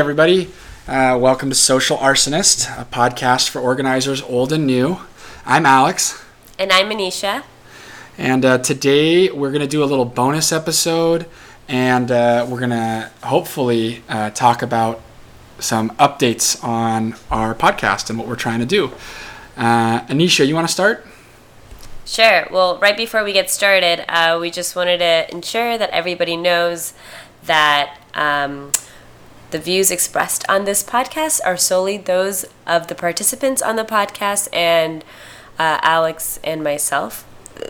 Everybody. Uh, welcome to Social Arsonist, a podcast for organizers old and new. I'm Alex. And I'm Anisha. And uh, today we're going to do a little bonus episode and uh, we're going to hopefully uh, talk about some updates on our podcast and what we're trying to do. Uh, Anisha, you want to start? Sure. Well, right before we get started, uh, we just wanted to ensure that everybody knows that um, the views expressed on this podcast are solely those of the participants on the podcast and uh, Alex and myself.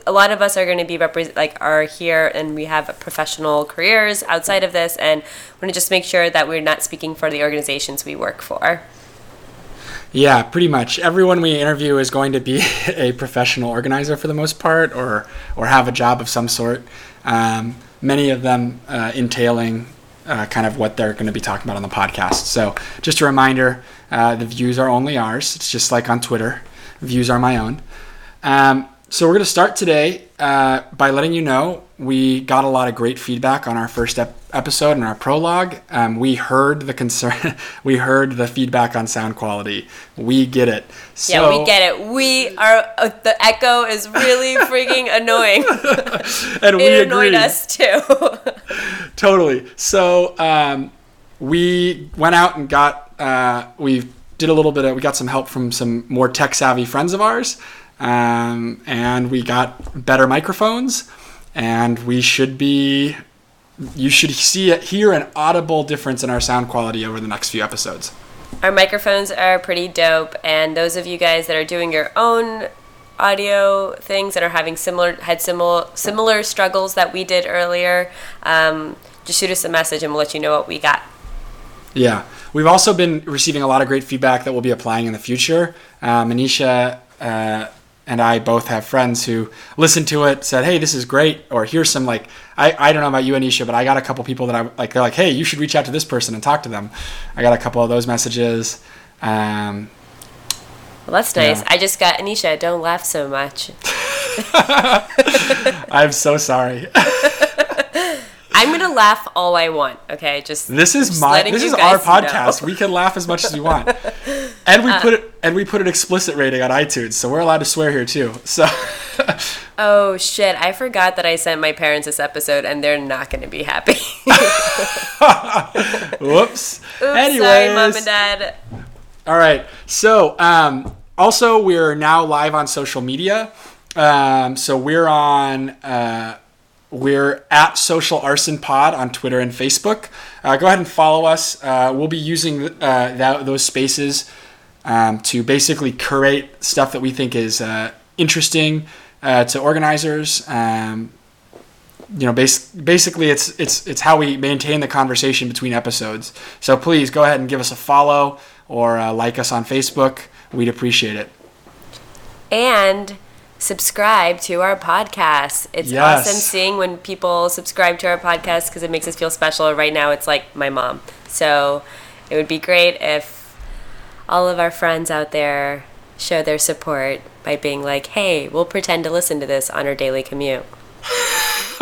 A lot of us are going to be represent like are here and we have professional careers outside of this, and want to just make sure that we're not speaking for the organizations we work for. Yeah, pretty much. Everyone we interview is going to be a professional organizer for the most part, or or have a job of some sort. Um, many of them uh, entailing uh, kind of what they're going to be talking about on the podcast. So, just a reminder: uh, the views are only ours. It's just like on Twitter, views are my own. Um, so we're going to start today uh, by letting you know we got a lot of great feedback on our first ep- episode and our prologue. Um, we heard the concern, we heard the feedback on sound quality. We get it. So, yeah, we get it. We are uh, the echo is really freaking annoying, and we it annoyed us too. totally. So um, we went out and got uh, we did a little bit of we got some help from some more tech savvy friends of ours um, and we got better microphones, and we should be. You should see hear an audible difference in our sound quality over the next few episodes. Our microphones are pretty dope, and those of you guys that are doing your own audio things and are having similar had similar similar struggles that we did earlier, um, just shoot us a message and we'll let you know what we got. Yeah, we've also been receiving a lot of great feedback that we'll be applying in the future. Uh, Manisha uh, and I both have friends who listened to it, said, "Hey, this is great," or here's some like I, I don't know about you, Anisha, but I got a couple people that I like. They're like, "Hey, you should reach out to this person and talk to them." I got a couple of those messages. Um, well, that's nice. Yeah. I just got Anisha. Don't laugh so much. I'm so sorry. I'm gonna laugh all I want. Okay, just this is just my this is our podcast. Know. We can laugh as much as we want, and we uh, put it and we put an explicit rating on iTunes, so we're allowed to swear here too. So. oh shit! I forgot that I sent my parents this episode, and they're not gonna be happy. Whoops. Oops, Anyways. sorry, mom and dad. All right. So, um, also, we're now live on social media. Um, so we're on. Uh, we're at Social Arson Pod on Twitter and Facebook. Uh, go ahead and follow us. Uh, we'll be using uh, that, those spaces um, to basically curate stuff that we think is uh, interesting uh, to organizers. Um, you know, bas- basically, it's it's it's how we maintain the conversation between episodes. So please go ahead and give us a follow or uh, like us on Facebook. We'd appreciate it. And subscribe to our podcast. It's yes. awesome seeing when people subscribe to our podcast because it makes us feel special. Right now, it's like my mom. So it would be great if all of our friends out there show their support by being like, hey, we'll pretend to listen to this on our daily commute.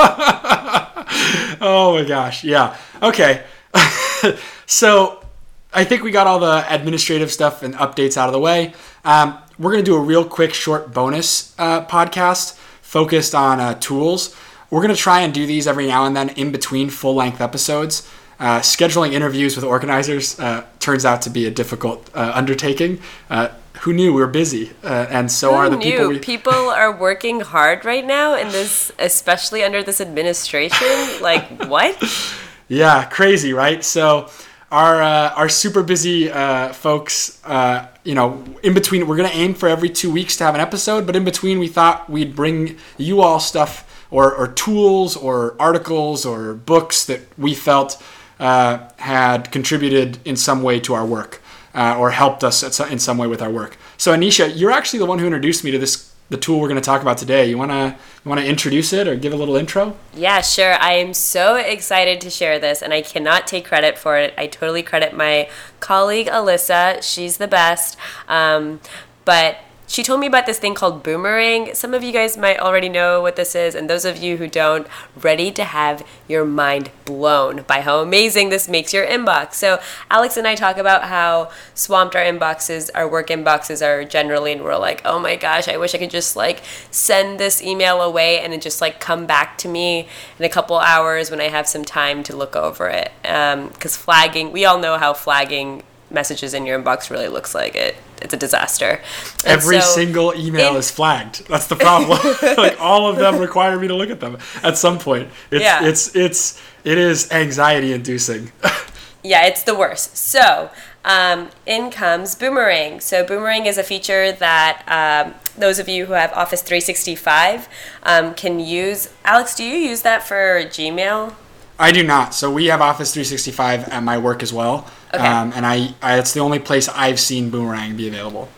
oh my gosh. Yeah. Okay. so I think we got all the administrative stuff and updates out of the way. Um, we're going to do a real quick, short bonus uh, podcast focused on uh, tools. We're going to try and do these every now and then in between full length episodes. Uh, scheduling interviews with organizers uh, turns out to be a difficult uh, undertaking. Uh, who knew we were busy, and so who are the knew? people. We... people are working hard right now in this, especially under this administration. like what? Yeah, crazy, right? So our uh, our super busy uh, folks, uh, you know, in between, we're gonna aim for every two weeks to have an episode. But in between, we thought we'd bring you all stuff or, or tools or articles or books that we felt uh, had contributed in some way to our work uh, or helped us in some way with our work. So Anisha, you're actually the one who introduced me to this the tool we're going to talk about today. You want to you want to introduce it or give a little intro? Yeah, sure. I am so excited to share this and I cannot take credit for it. I totally credit my colleague Alyssa. She's the best. Um, but she told me about this thing called Boomerang. Some of you guys might already know what this is, and those of you who don't, ready to have your mind blown by how amazing this makes your inbox. So, Alex and I talk about how swamped our inboxes, our work inboxes are generally, and we're like, oh my gosh, I wish I could just like send this email away and it just like come back to me in a couple hours when I have some time to look over it. Because um, flagging, we all know how flagging messages in your inbox really looks like it it's a disaster. And Every so single email in, is flagged. That's the problem. like all of them require me to look at them at some point. It's yeah. it's it's it is anxiety inducing. yeah, it's the worst. So, um, in comes Boomerang. So, Boomerang is a feature that um, those of you who have Office 365 um, can use. Alex, do you use that for Gmail? I do not. So we have Office 365 at my work as well, okay. um, and I, I it's the only place I've seen Boomerang be available.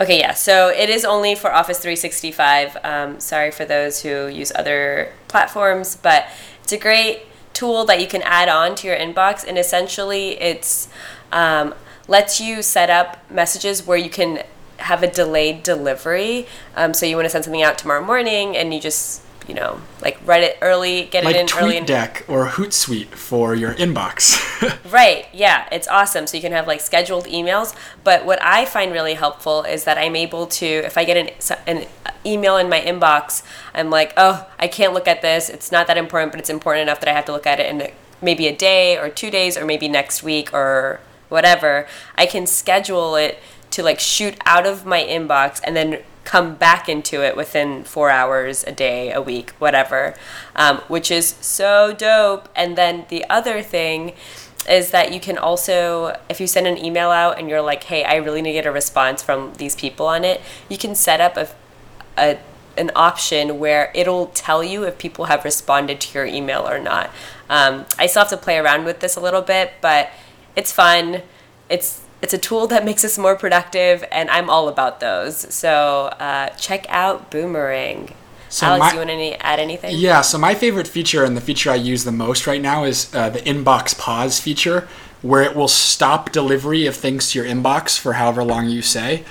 Okay, yeah. So it is only for Office 365. Um, sorry for those who use other platforms, but it's a great tool that you can add on to your inbox, and essentially it's um, lets you set up messages where you can have a delayed delivery. Um, so you want to send something out tomorrow morning, and you just you know, like write it early, get like it in early. Like Deck or Hootsuite for your inbox. right. Yeah, it's awesome. So you can have like scheduled emails. But what I find really helpful is that I'm able to, if I get an, an email in my inbox, I'm like, oh, I can't look at this. It's not that important, but it's important enough that I have to look at it in maybe a day or two days or maybe next week or whatever. I can schedule it to like shoot out of my inbox and then come back into it within four hours a day, a week, whatever, um, which is so dope. And then the other thing is that you can also, if you send an email out and you're like, hey, I really need to get a response from these people on it, you can set up a, a an option where it'll tell you if people have responded to your email or not. Um, I still have to play around with this a little bit, but it's fun. It's it's a tool that makes us more productive, and I'm all about those. So uh, check out Boomerang. So Alex, my, you want to add anything? Yeah. So my favorite feature and the feature I use the most right now is uh, the inbox pause feature, where it will stop delivery of things to your inbox for however long you say.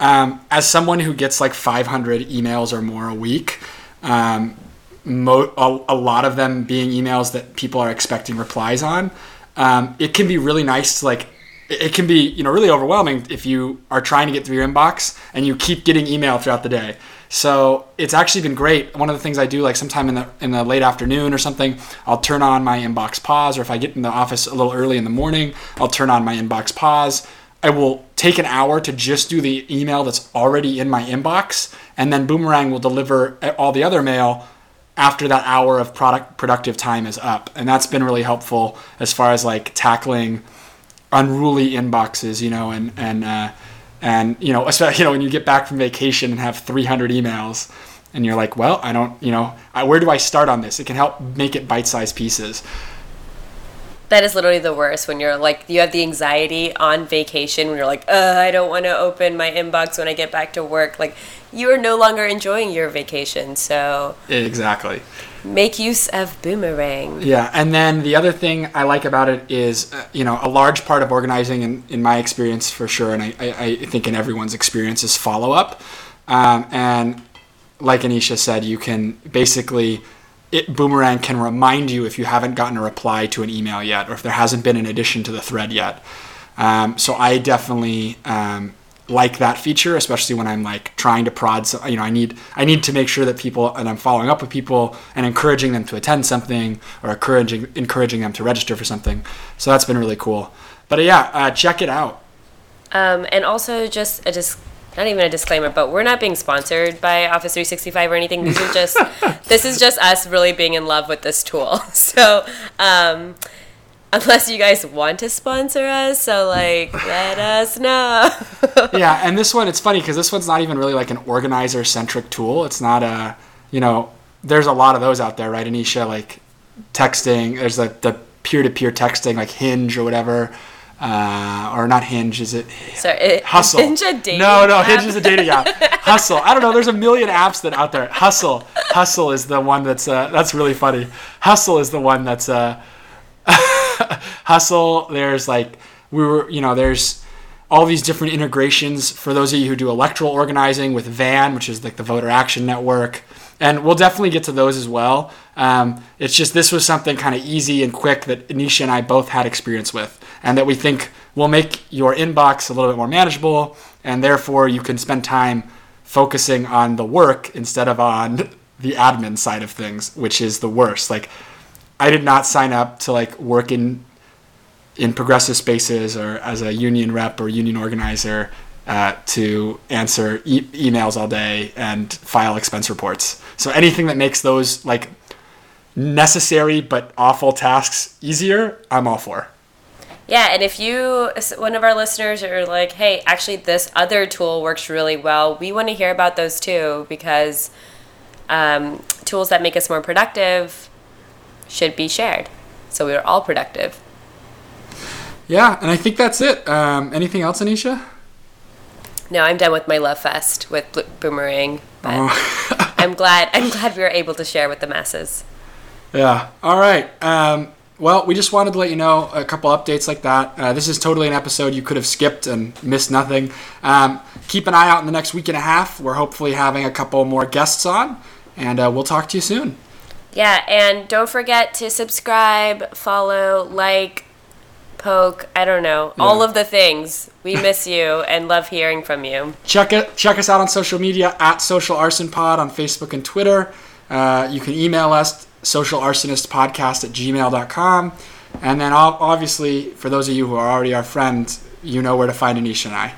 Um, as someone who gets like 500 emails or more a week, um, mo- a, a, lot of them being emails that people are expecting replies on, um, it can be really nice to like it can be you know really overwhelming if you are trying to get through your inbox and you keep getting email throughout the day. So it's actually been great. One of the things i do like sometime in the in the late afternoon or something i'll turn on my inbox pause or if i get in the office a little early in the morning i'll turn on my inbox pause. I will take an hour to just do the email that's already in my inbox and then boomerang will deliver eh, all the other mail after that hour of product productive time is up. And that's been really helpful as far as like tackling unruly inboxes, you know, and and uh, and you know, especially you know when you get back from vacation and have 300 emails, and you're like, well, I don't, you know, I, where do I start on this? It can help make it bite-sized pieces. That is literally the worst when you're like you have the anxiety on vacation when you're like, uh, I don't want to open my inbox when I get back to work. Like you are no longer enjoying your vacation, so exactly make use of boomerang. Yeah, and then the other thing I like about it is, uh, you know, a large part of organizing, in, in my experience for sure, and I, I, I think in everyone's experience, is follow up. Um, and like Anisha said, you can basically, it, Boomerang can remind you if you haven't gotten a reply to an email yet, or if there hasn't been an addition to the thread yet. Um, so I definitely um, like that feature, especially when I'm like trying to prod. So, you know, I need I need to make sure that people and I'm following up with people and encouraging them to attend something or encouraging encouraging them to register for something. So that's been really cool. But uh, yeah, uh, check it out. Um, and also just a dis- not even a disclaimer, but we're not being sponsored by Office 365 or anything. This is just this is just us really being in love with this tool. So. Um, unless you guys want to sponsor us so like let us know yeah and this one it's funny because this one's not even really like an organizer centric tool it's not a you know there's a lot of those out there right anisha like texting there's like the peer-to-peer texting like hinge or whatever uh, or not Hinge, is it? Sorry, it, Hustle. Hinge a dating No, no, app? Hinge is a dating app. Hustle. I don't know. There's a million apps that out there. Hustle. Hustle is the one that's uh, that's really funny. Hustle is the one that's uh, hustle. There's like we were, you know, there's all these different integrations for those of you who do electoral organizing with VAN, which is like the Voter Action Network. And we'll definitely get to those as well. Um, it's just this was something kind of easy and quick that Anisha and I both had experience with, and that we think will make your inbox a little bit more manageable, and therefore you can spend time focusing on the work instead of on the admin side of things, which is the worst. Like, I did not sign up to like work in in progressive spaces or as a union rep or union organizer uh, to answer e- emails all day and file expense reports. So anything that makes those like necessary but awful tasks easier, I'm all for. Yeah, and if you, one of our listeners, are like, hey, actually, this other tool works really well, we want to hear about those too because um, tools that make us more productive should be shared. So we're all productive. Yeah, and I think that's it. Um, anything else, Anisha? No, I'm done with my love fest with Boomerang, but oh. I'm glad I'm glad we were able to share with the masses. Yeah. All right. Um, well, we just wanted to let you know a couple updates like that. Uh, this is totally an episode you could have skipped and missed nothing. Um, keep an eye out in the next week and a half. We're hopefully having a couple more guests on, and uh, we'll talk to you soon. Yeah, and don't forget to subscribe, follow, like, poke, I don't know, yeah. all of the things. We miss you and love hearing from you. Check it. Check us out on social media at Social Arson Pod on Facebook and Twitter. Uh, you can email us socialarsonistpodcast at gmail.com. And then obviously, for those of you who are already our friends, you know where to find Anisha and I.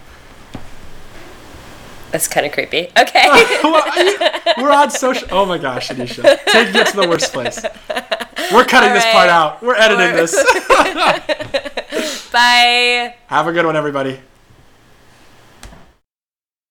That's kind of creepy. Okay. We're on social. Oh my gosh, Anisha. Taking it to the worst place. We're cutting right. this part out. We're editing We're... this. Bye. Have a good one, everybody.